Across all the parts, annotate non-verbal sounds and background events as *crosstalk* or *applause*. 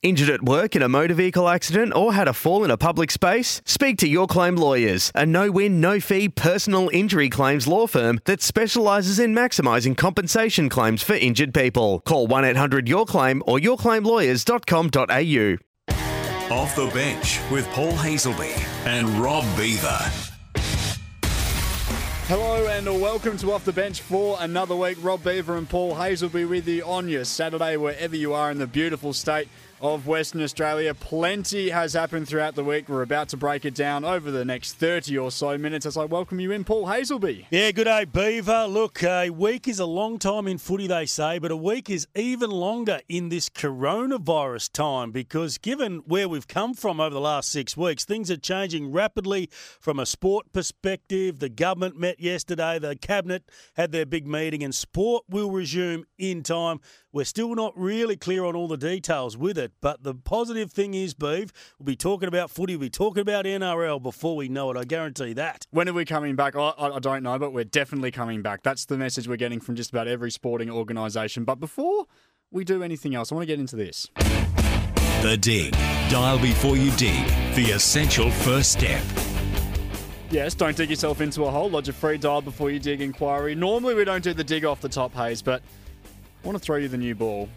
Injured at work in a motor vehicle accident or had a fall in a public space? Speak to Your Claim Lawyers, a no win, no fee personal injury claims law firm that specialises in maximising compensation claims for injured people. Call 1 800 Your Claim or yourclaimlawyers.com.au. Off the bench with Paul Hasleby and Rob Beaver. Hello and welcome to Off the Bench for another week. Rob Beaver and Paul Hayes will be with you on your Saturday, wherever you are in the beautiful state of Western Australia. Plenty has happened throughout the week. We're about to break it down over the next 30 or so minutes as I welcome you in, Paul Hasleby. Yeah, good day, Beaver. Look, a week is a long time in footy, they say, but a week is even longer in this coronavirus time because given where we've come from over the last six weeks, things are changing rapidly from a sport perspective. The government met yesterday, the cabinet had their big meeting, and sport will resume in time. We're still not really clear on all the details with it, but the positive thing is, Beeve, we'll be talking about footy, we'll be talking about NRL before we know it. I guarantee that. When are we coming back? I, I, I don't know, but we're definitely coming back. That's the message we're getting from just about every sporting organisation. But before we do anything else, I want to get into this. The Dig. Dial before you dig. The essential first step. Yes, don't dig yourself into a hole. Lodge a free dial before you dig inquiry. Normally we don't do the dig off the top, Hayes, but I want to throw you the new ball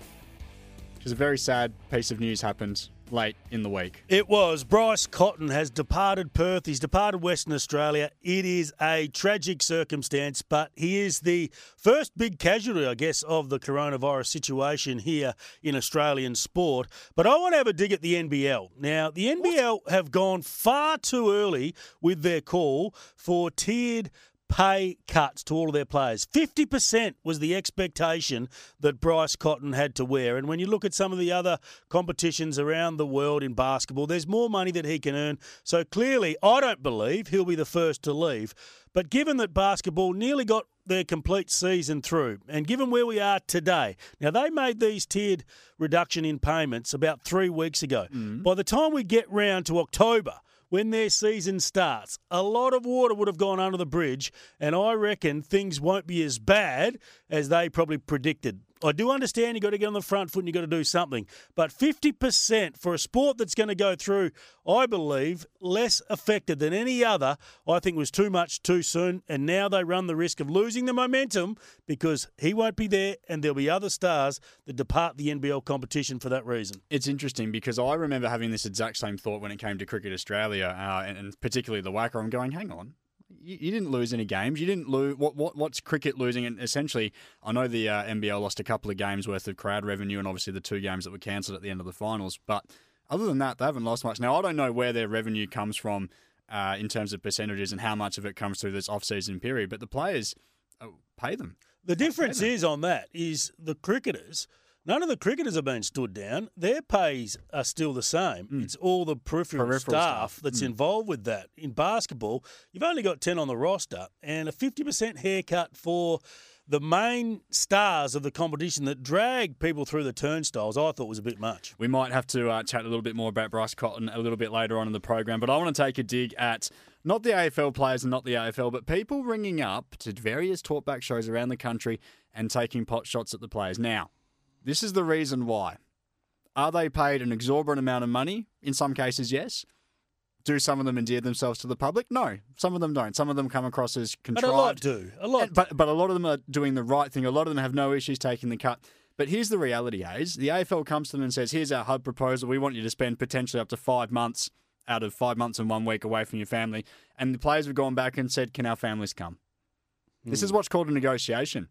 because a very sad piece of news happened late in the week. It was. Bryce Cotton has departed Perth. He's departed Western Australia. It is a tragic circumstance, but he is the first big casualty, I guess, of the coronavirus situation here in Australian sport. But I want to have a dig at the NBL. Now, the NBL have gone far too early with their call for tiered pay cuts to all of their players. 50% was the expectation that Bryce Cotton had to wear. And when you look at some of the other competitions around the world in basketball, there's more money that he can earn. So clearly, I don't believe he'll be the first to leave. But given that basketball nearly got their complete season through, and given where we are today, now they made these tiered reduction in payments about three weeks ago. Mm. By the time we get round to October, when their season starts. A lot of water would have gone under the bridge, and I reckon things won't be as bad as they probably predicted. I do understand you've got to get on the front foot and you've got to do something. But 50% for a sport that's going to go through, I believe, less affected than any other, I think was too much too soon. And now they run the risk of losing the momentum because he won't be there and there'll be other stars that depart the NBL competition for that reason. It's interesting because I remember having this exact same thought when it came to Cricket Australia uh, and, and particularly the WACA. I'm going, hang on, you, you, didn't lose any games. You didn't lose. What, what what's cricket losing? And essentially, I know the uh, NBL lost a couple of games worth of crowd revenue, and obviously the two games that were cancelled at the end of the finals. But other than that, they haven't lost much. Now I don't know where their revenue comes from uh, in terms of percentages and how much of it comes through this off-season period. But the players oh, pay them. The difference is on that is the cricketers None of the cricketers have been stood down. Their pays are still the same. Mm. It's all the peripheral, peripheral staff, stuff. that's mm. involved with that. In basketball, you've only got 10 on the roster and a 50% haircut for the main stars of the competition that drag people through the turnstiles, I thought was a bit much. We might have to uh, chat a little bit more about Bryce Cotton a little bit later on in the program, but I want to take a dig at not the AFL players and not the AFL, but people ringing up to various talkback shows around the country and taking pot shots at the players. Now, this is the reason why. Are they paid an exorbitant amount of money? In some cases, yes. Do some of them endear themselves to the public? No, some of them don't. Some of them come across as contrived. But a lot do. A lot. But but a lot of them are doing the right thing. A lot of them have no issues taking the cut. But here's the reality, A's. The AFL comes to them and says, "Here's our hub proposal. We want you to spend potentially up to five months out of five months and one week away from your family." And the players have gone back and said, "Can our families come?" Mm. This hmm. is what's called a negotiation.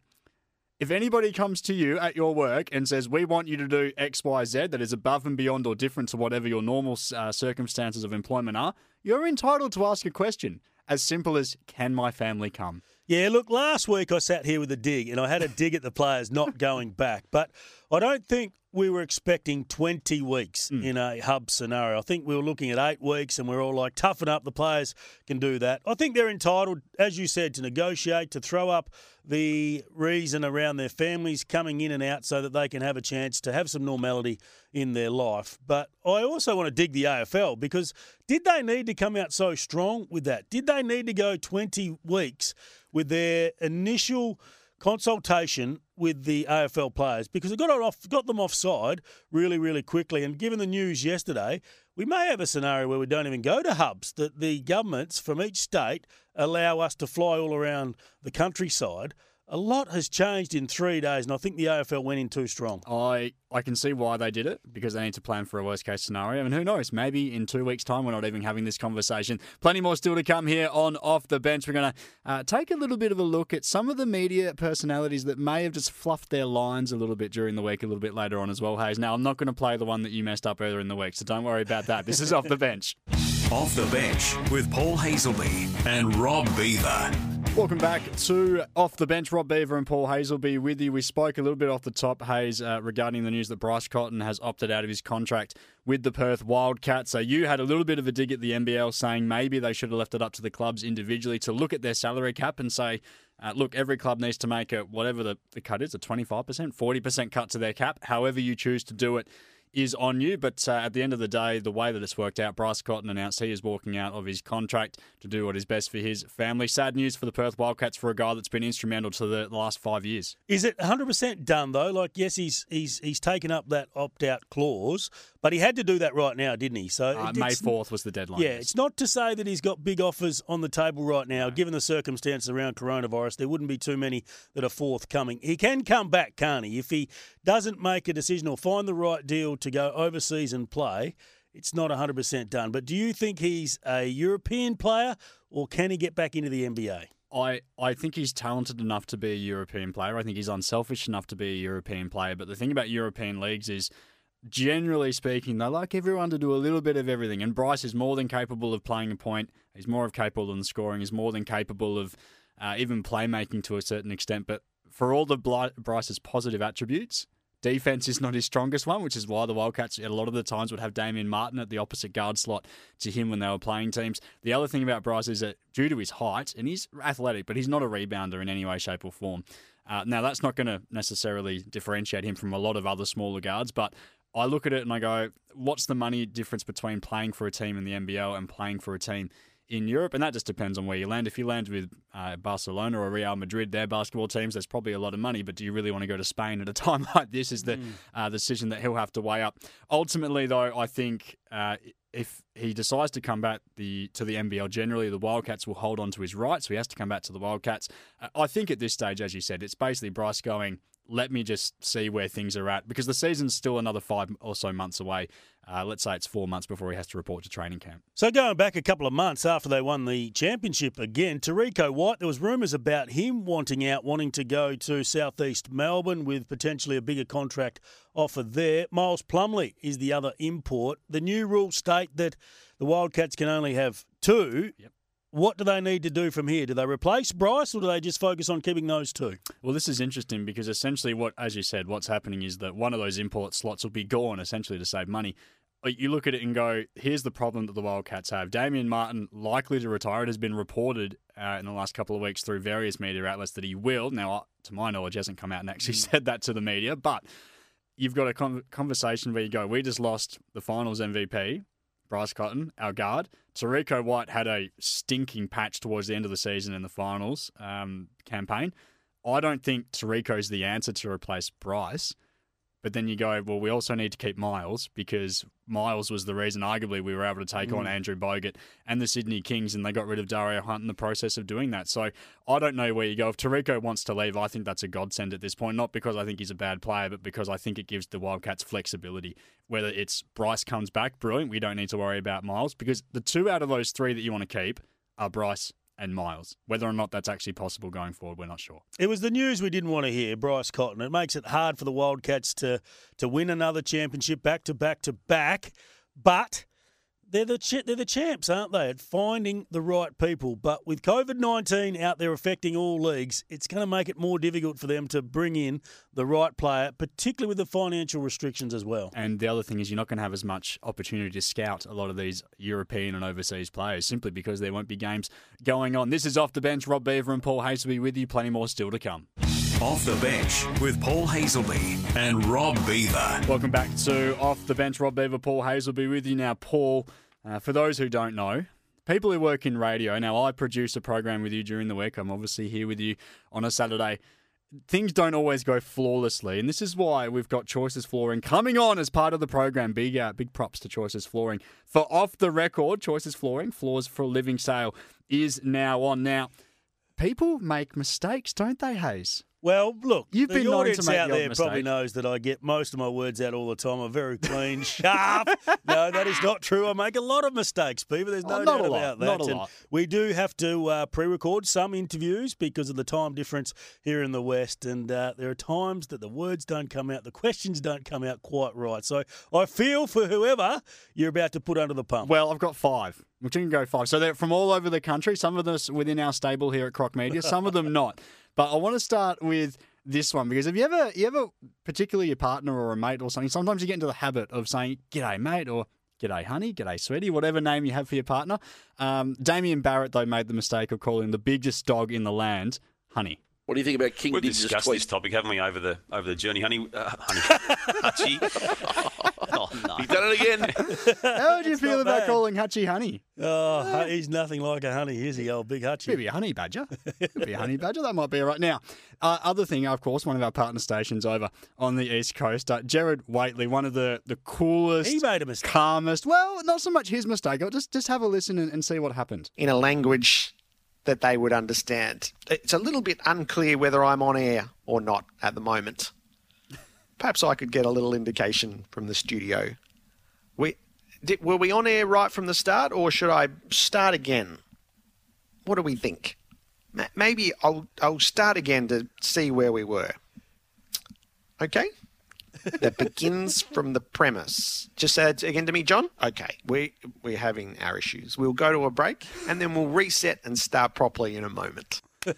If anybody comes to you at your work and says, We want you to do X, Y, Z that is above and beyond or different to whatever your normal uh, circumstances of employment are, you're entitled to ask a question as simple as, Can my family come? Yeah, look, last week I sat here with a dig and I had a dig at the players not going back. But I don't think we were expecting 20 weeks Hmm. in a hub scenario. I think we were looking at eight weeks and we're all like, toughen up, the players can do that. I think they're entitled, as you said, to negotiate, to throw up the reason around their families coming in and out so that they can have a chance to have some normality in their life. But I also want to dig the AFL because did they need to come out so strong with that? Did they need to go 20 weeks with their initial consultation with the AFL players because it got off, got them offside really, really quickly. And given the news yesterday, we may have a scenario where we don't even go to hubs. That the governments from each state allow us to fly all around the countryside. A lot has changed in three days, and I think the AFL went in too strong. I I can see why they did it because they need to plan for a worst case scenario. And who knows? Maybe in two weeks' time, we're not even having this conversation. Plenty more still to come here on Off the Bench. We're going to uh, take a little bit of a look at some of the media personalities that may have just fluffed their lines a little bit during the week, a little bit later on as well, Hayes. Now, I'm not going to play the one that you messed up earlier in the week, so don't worry about that. This is Off the Bench. *laughs* Off the bench with Paul Hasleby and Rob Beaver. Welcome back to Off the Bench. Rob Beaver and Paul Hasleby with you. We spoke a little bit off the top, Hayes, uh, regarding the news that Bryce Cotton has opted out of his contract with the Perth Wildcats. So you had a little bit of a dig at the NBL saying maybe they should have left it up to the clubs individually to look at their salary cap and say, uh, look, every club needs to make a whatever the, the cut is, a 25%, 40% cut to their cap. However you choose to do it is on you. But uh, at the end of the day, the way that it's worked out, Bryce Cotton announced he is walking out of his contract to do what is best for his family. Sad news for the Perth Wildcats for a guy that's been instrumental to the, last five years. Is it 100% done though? Like, yes, he's he's he's taken up that opt out clause, but he had to do that right now, didn't he? So Uh, May 4th was the deadline. Yeah, yes. it's not to say that he's got big offers on the table right now. Given the circumstances around coronavirus, there wouldn't be too many that are forthcoming. He can come back, can't he? If he doesn't make a decision or find the right deal to go overseas and play, it's not 100% done. But do you think he's a European player or can he get back into the NBA? I, I think he's talented enough to be a European player. I think he's unselfish enough to be a European player. But the thing about European leagues is, generally speaking, they like everyone to do a little bit of everything. And Bryce is more than capable of playing a point. He's more of capable than scoring. He's more than capable of uh, even playmaking to a certain extent. But for all the Bryce's positive attributes, defense is not his strongest one, which is why the Wildcats a lot of the times would have Damian Martin at the opposite guard slot to him when they were playing teams. The other thing about Bryce is that due to his height, and he's athletic, but he's not a rebounder in any way, shape, or form. Uh, now, that's not going to necessarily differentiate him from a lot of other smaller guards, but I look at it and I go, what's the money difference between playing for a team in the NBL and playing for a team in Europe? And that just depends on where you land. If you land with uh, Barcelona or Real Madrid, their basketball teams, there's probably a lot of money. But do you really want to go to Spain at a *laughs* time like this? Is the uh, decision that he'll have to weigh up. Ultimately, though, I think uh, if he decides to come back the to the NBL, generally the Wildcats will hold on to his rights. so he has to come back to the Wildcats. Uh, I think at this stage, as you said, it's basically Bryce going. Let me just see where things are at because the season's still another five or so months away. Uh, let's say it's four months before he has to report to training camp. So going back a couple of months after they won the championship again, Terrico White, there was rumours about him wanting out, wanting to go to southeast Melbourne with potentially a bigger contract offer there. Miles Plumlee is the other import. The new rules state that the Wildcats can only have two. Yep. What do they need to do from here? Do they replace Bryce or do they just focus on keeping those two? Well, this is interesting because essentially, what, as you said, what's happening is that one of those import slots will be gone essentially to save money. Uh, You look at it and go, here's the problem that the Wildcats have. Damian Martin likely to retire. It has been reported uh, in the last couple of weeks through various media outlets that he will. Now, uh, to my knowledge, he hasn't come out and actually *laughs* said that to the media, but you've got a con- conversation where you go, we just lost the finals MVP, Bryce Cotton, our guard. Terrico White had a stinking patch towards the end of the season in the finals um, campaign. I don't think Terrico's the answer to replace Bryce. But then you go, well, we also need to keep Miles because Miles was the reason, arguably, we were able to take on mm. Andrew Bogut and the Sydney Kings, and they got rid of Dario Hunt in the process of doing that. So I don't know where you go. If Terrico wants to leave, I think that's a godsend at this point. Not because I think he's a bad player, but because I think it gives the Wildcats flexibility. Whether it's Bryce comes back, brilliant. We don't need to worry about Miles because the two out of those three that you want to keep are Bryce and Miles. Whether or not that's actually possible going forward, we're not sure. It was the news we didn't want to hear, Bryce Cotton. It makes it hard for the Wildcats to to win another championship back to back to back. But they're the ch- they're the champs, aren't they, at finding the right people? But with COVID nineteen out there affecting all leagues, it's going to make it more difficult for them to bring in the right player, particularly with the financial restrictions as well. And the other thing is, you're not going to have as much opportunity to scout a lot of these European and overseas players simply because there won't be games going on. This is off the bench. Rob Beaver and Paul Hasleby with you. Plenty more still to come. Off the bench with Paul Hasleby and Rob Beaver. Welcome back to Off the Bench. Rob Beaver, Paul Hasleby with you now. Paul, uh, for those who don't know, people who work in radio, now I produce a program with you during the week. I'm obviously here with you on a Saturday. Things don't always go flawlessly, and this is why we've got Choices Flooring coming on as part of the program. Big, uh, big props to Choices Flooring for off the record. Choices Flooring, floors for a living sale, is now on. Now, people make mistakes, don't they, Hayes? Well, look, You've the been known to audience make out the odd there probably knows that I get most of my words out all the time. I'm very clean, *laughs* sharp. No, that is not true. I make a lot of mistakes, people. There's no Oh, not doubt a lot, about that. not a And lot. We do have to uh, pre-record some interviews because of the time difference here in the West, and uh, there are times that the words don't come out, the questions don't come out quite right. So I feel for whoever you're about to put under the pump. Well, I've got five. We can go five. So they're from all over the country. Some of us within our stable here at Croc Media, some of them not. But I want to start with this one because have you ever, you ever, particularly your partner or a mate or something, sometimes you get into the habit of saying, G'day, mate, or G'day, honey, G'day, sweetie, whatever name you have for your partner. Um, Damian Barrett, though, made the mistake of calling the biggest dog in the land honey. What do you think about King We've Diggs' discussed tweet? this topic, haven't we, over the over the journey, honey? Uh, honey, *laughs* Hutchie. *laughs* oh no! He's done it again. *laughs* How would you It's feel about bad. calling Hutchie honey? Oh, he's nothing like a honey, is he, old big Hutchie? Maybe a honey badger. Could be a honey badger. That might be all right. Now, uh, other thing, of course, one of our partner stations over on the East Coast, uh, Gerard Whateley, one of the, the coolest, He made a mistake. calmest. Well, not so much his mistake. I'll just just have a listen and, and see what happened. in a language that they would understand. It's a little bit unclear whether I'm on air or not at the moment. Perhaps I could get a little indication from the studio. We, did, were we on air right from the start, or should I start again? What do we think? Maybe I'll, I'll start again to see where we were. Okay? That begins from the premise. Just say it again to me, John. Okay, we we're having our issues. We'll go to a break and then we'll reset and start properly in a moment. *laughs*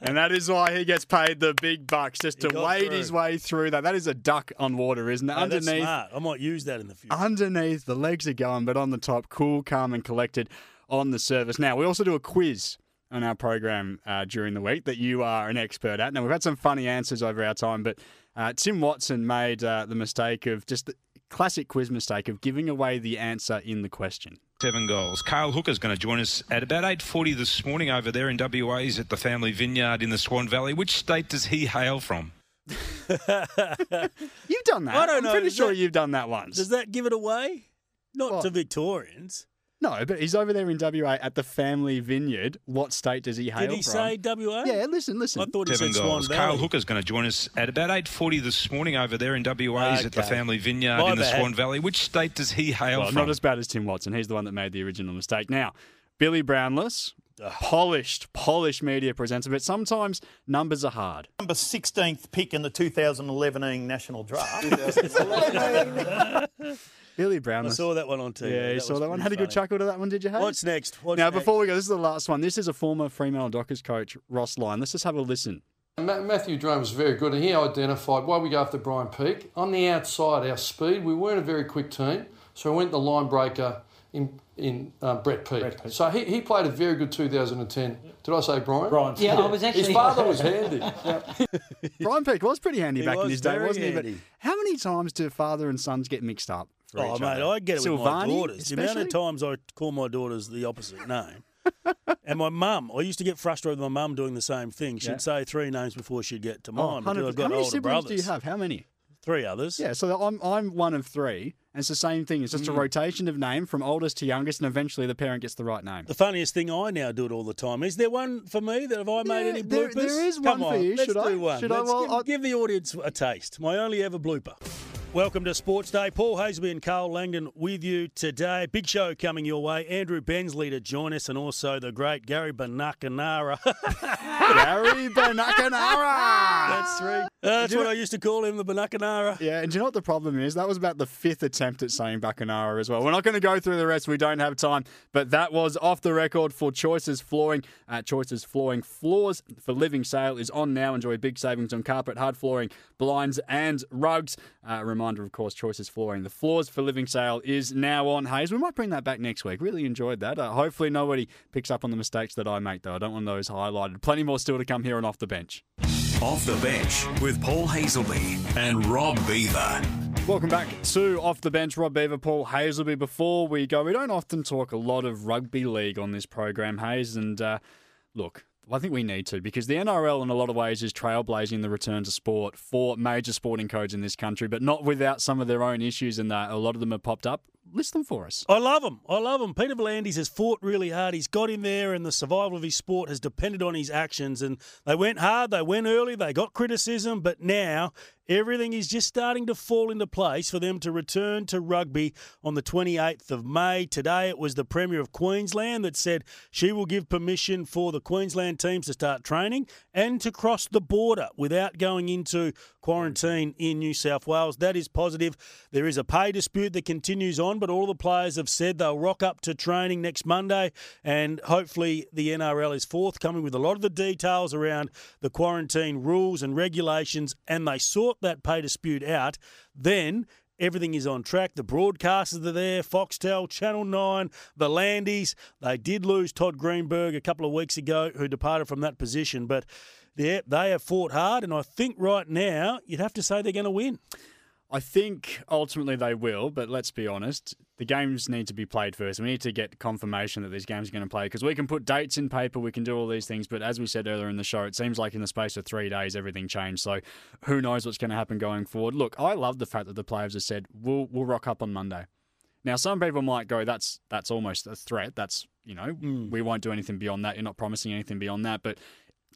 And that is why he gets paid the big bucks, just He to got wade through. his way through that. That is a duck on water, isn't it? Oh, that's Underneath, smart. I might use that in the future. underneath, the legs are going, but on the top, cool, calm, and collected on the surface. Now, we also do a quiz on our program uh, during the week that you are an expert at. Now, we've had some funny answers over our time, but uh, Tim Watson made uh, the mistake of just the classic quiz mistake of giving away the answer in the question. seven goals. Cal Hooker's going to join us at about 8.40 this morning over there in WA. He's at the family vineyard in the Swan Valley. Which state does he hail from? *laughs* You've done that. I don't I'm know, pretty does sure that- you've done that once. Does that give it away? Not What? to Victorians. No, but he's over there in WA at the family vineyard. What state does he hail from? Did he from? say WA? Yeah, listen, listen. I thought he Seven said Swan goals. Valley. Cal Hooker's going to join us at about 8.40 this morning over there in WA. He's at the family vineyard My in the. Swan Valley. Which state does he hail Well, from? not as bad as Tim Watson. He's the one that made the original mistake. Now, Billy Brownless, polished, polished media presenter, but sometimes numbers are hard. number 16th pick in the 2011 national draft. *laughs* *laughs* Billy Brown. I saw that one on TV. yeah, you saw that one. pretty Had a good chuckle to that one, did you? Hayes? What's next? What's now, next? before we go, this is the last one. This is a former Fremantle Dockers coach, Ross Lyon. Let's just have a listen. Matthew Drone was very good, and he identified why we go after Brian Peake. On the outside, our speed, we weren't a very quick team, so we went the line breaker in in um, Brett Peake. So he, he played a very good 2010. Did I say Brian? Brian. Yeah, I was actually. His father was handy. *laughs* Brian Peake was pretty handy He back in his day, wasn't he? handy. But how many times do father and sons get mixed up? For Oh, each mate, other? I get it with my Silvani, daughters. The amount of times I call my daughters the opposite name. *laughs* and my mum, I used to get frustrated with my mum doing the same thing. She'd Yeah. say three names before she'd get to Oh, mine. because 100. I've got How many older siblings brothers. do you have? How many? Three others. Yeah, so I'm I'm one of three, and it's the same thing. It's just a Mm. rotation of name from oldest to youngest, and eventually the parent gets the right name. The funniest thing I now do it all the time. Is there one for me that have I made Yeah, any there- bloopers? there is Come one for you. Let's Should I- do one. should I? Let's Well, give, I'll- give the audience a taste. My only ever blooper. Welcome to Sports Day. Paul Hasleby and Carl Langdon with you today. Big show coming your way. Andrew Bensley to join us, and also the great Gary Banakanara. *laughs* Gary Banakanara. That's three. That's what I used to call him, the Banakanara. Yeah, and do you know what the problem is? That was about the fifth attempt at saying Bacanara as well. We're not going to go through the rest. We don't have time. But that was off the record for Choices Flooring. At Choices Flooring, floors for living sale is on now. Enjoy big savings on carpet, hard flooring, blinds, and rugs. Uh, reminder, of course, Choices Flooring. The floors for living sale is now on Hayes. We might bring that back next week. Really enjoyed that. Uh, hopefully, nobody picks up on the mistakes that I make, though. I don't want those highlighted. Plenty more still to come here on Off the Bench. Off the bench with Paul Hasleby and Rob Beaver. Welcome back to Off the Bench. Rob Beaver, Paul Hasleby. Before we go, we don't often talk a lot of rugby league on this program, Hayes. And uh, look, I think we need to because the NRL, in a lot of ways, is trailblazing the return to sport for major sporting codes in this country, but not without some of their own issues. And that a lot of them have popped up. List them for us. I love them. I love them. Peter V'landys has fought really hard. He's got in there, and the survival of his sport has depended on his actions. And they went hard, they went early, they got criticism, but now everything is just starting to fall into place for them to return to rugby on the 28th of May. Today it was the Premier of Queensland that said she will give permission for the Queensland teams to start training and to cross the border without going into quarantine in New South Wales. That is positive. There is a pay dispute that continues on, but all the players have said they'll rock up to training next Monday, and hopefully the NRL is forthcoming with a lot of the details around the quarantine rules and regulations, and they sort that pay dispute out. Then Everything is on track. The broadcasters are there Foxtel, Channel 9, the Landies. They did lose Todd Greenberg a couple of weeks ago, who departed from that position, but they, they have fought hard, and I think right now you'd have to say they're going to win. I think ultimately they will, but let's be honest. The games need to be played first. We need to get confirmation that these games are going to play because we can put dates in paper, we can do all these things, but as we said earlier in the show, it seems like in the space of three days everything changed. So who knows what's going to happen going forward? Look, I love the fact that the players have said we'll we'll rock up on Monday. Now some people might go, that's that's almost a threat. That's you know mm. we won't do anything beyond that. You're not promising anything beyond that, but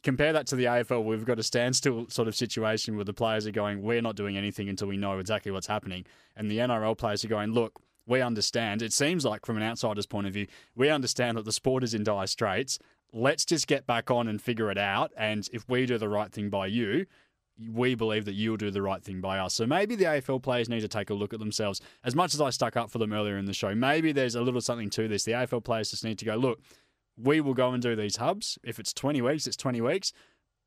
compare that to the AFL. We've got a standstill sort of situation where the players are going, we're not doing anything until we know exactly what's happening. And the NRL players are going, look, we understand. It seems like, from an outsider's point of view, we understand that the sport is in dire straits. Let's just get back on and figure it out. And if we do the right thing by you, we believe that you'll do the right thing by us. So maybe the AFL players need to take a look at themselves. As much as I stuck up for them earlier in the show, maybe there's a little something to this. The AFL players just need to go, look, we will go and do these hubs. If it's 20 weeks, it's 20 weeks.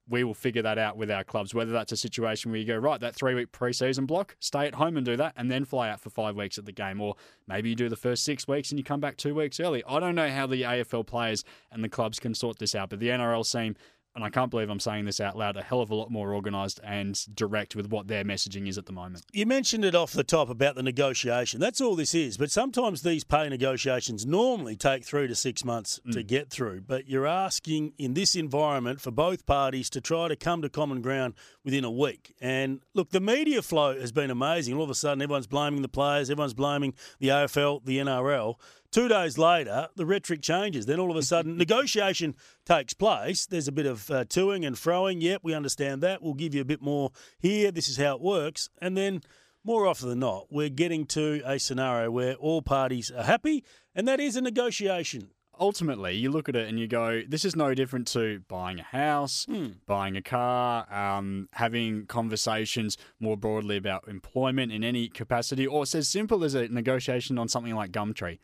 We will figure that out with our clubs, whether that's a situation where you go, right, that three week preseason block, stay at home and do that, and then fly out for five weeks at the game. Or maybe you do the first six weeks and you come back two weeks early. I don't know how the AFL players and the clubs can sort this out, but the NRL seem and I can't believe I'm saying this out loud, a hell of a lot more organised and direct with what their messaging is at the moment. You mentioned it off the top about the negotiation. That's all this is. But sometimes these pay negotiations normally take three to six months Mm. to get through. But you're asking in this environment for both parties to try to come to common ground within a week. And look, the media flow has been amazing. All of a sudden, everyone's blaming the players, everyone's blaming the AFL, the NRL. Two days later, the rhetoric changes. Then all of a sudden, negotiation takes place. There's a bit of uh, toing and froing. Yep, we understand that. We'll give you a bit more here. This is how it works. And then, more often than not, we're getting to a scenario where all parties are happy, and that is a negotiation. Ultimately, you look at it and you go, this is no different to buying a house, buying a car, um, having conversations more broadly about employment in any capacity, or it's as simple as a negotiation on something like Gumtree.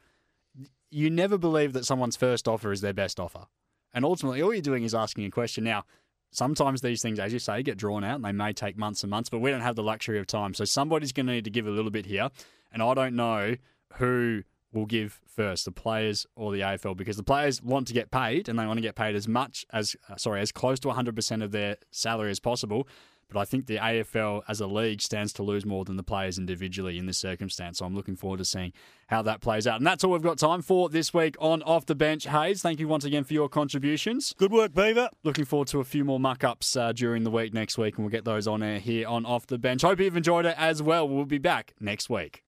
You never believe that someone's first offer is their best offer. And ultimately, all you're doing is asking a question. Now, sometimes these things, as you say, get drawn out and they may take months and months, but we don't have the luxury of time. So somebody's going to need to give a little bit here. And I don't know who will give first, the players or the AFL, because the players want to get paid and they want to get paid as much as, sorry, as close to 100% of their salary as possible. But I think the AFL as a league stands to lose more than the players individually in this circumstance. So I'm looking forward to seeing how that plays out. And that's all we've got time for this week on Off the Bench. Hayes, thank you once again for your contributions. Good work, Beaver. Looking forward to a few more muck ups uh, during the week next week, and we'll get those on air here on Off the Bench. Hope you've enjoyed it as well. We'll be back next week.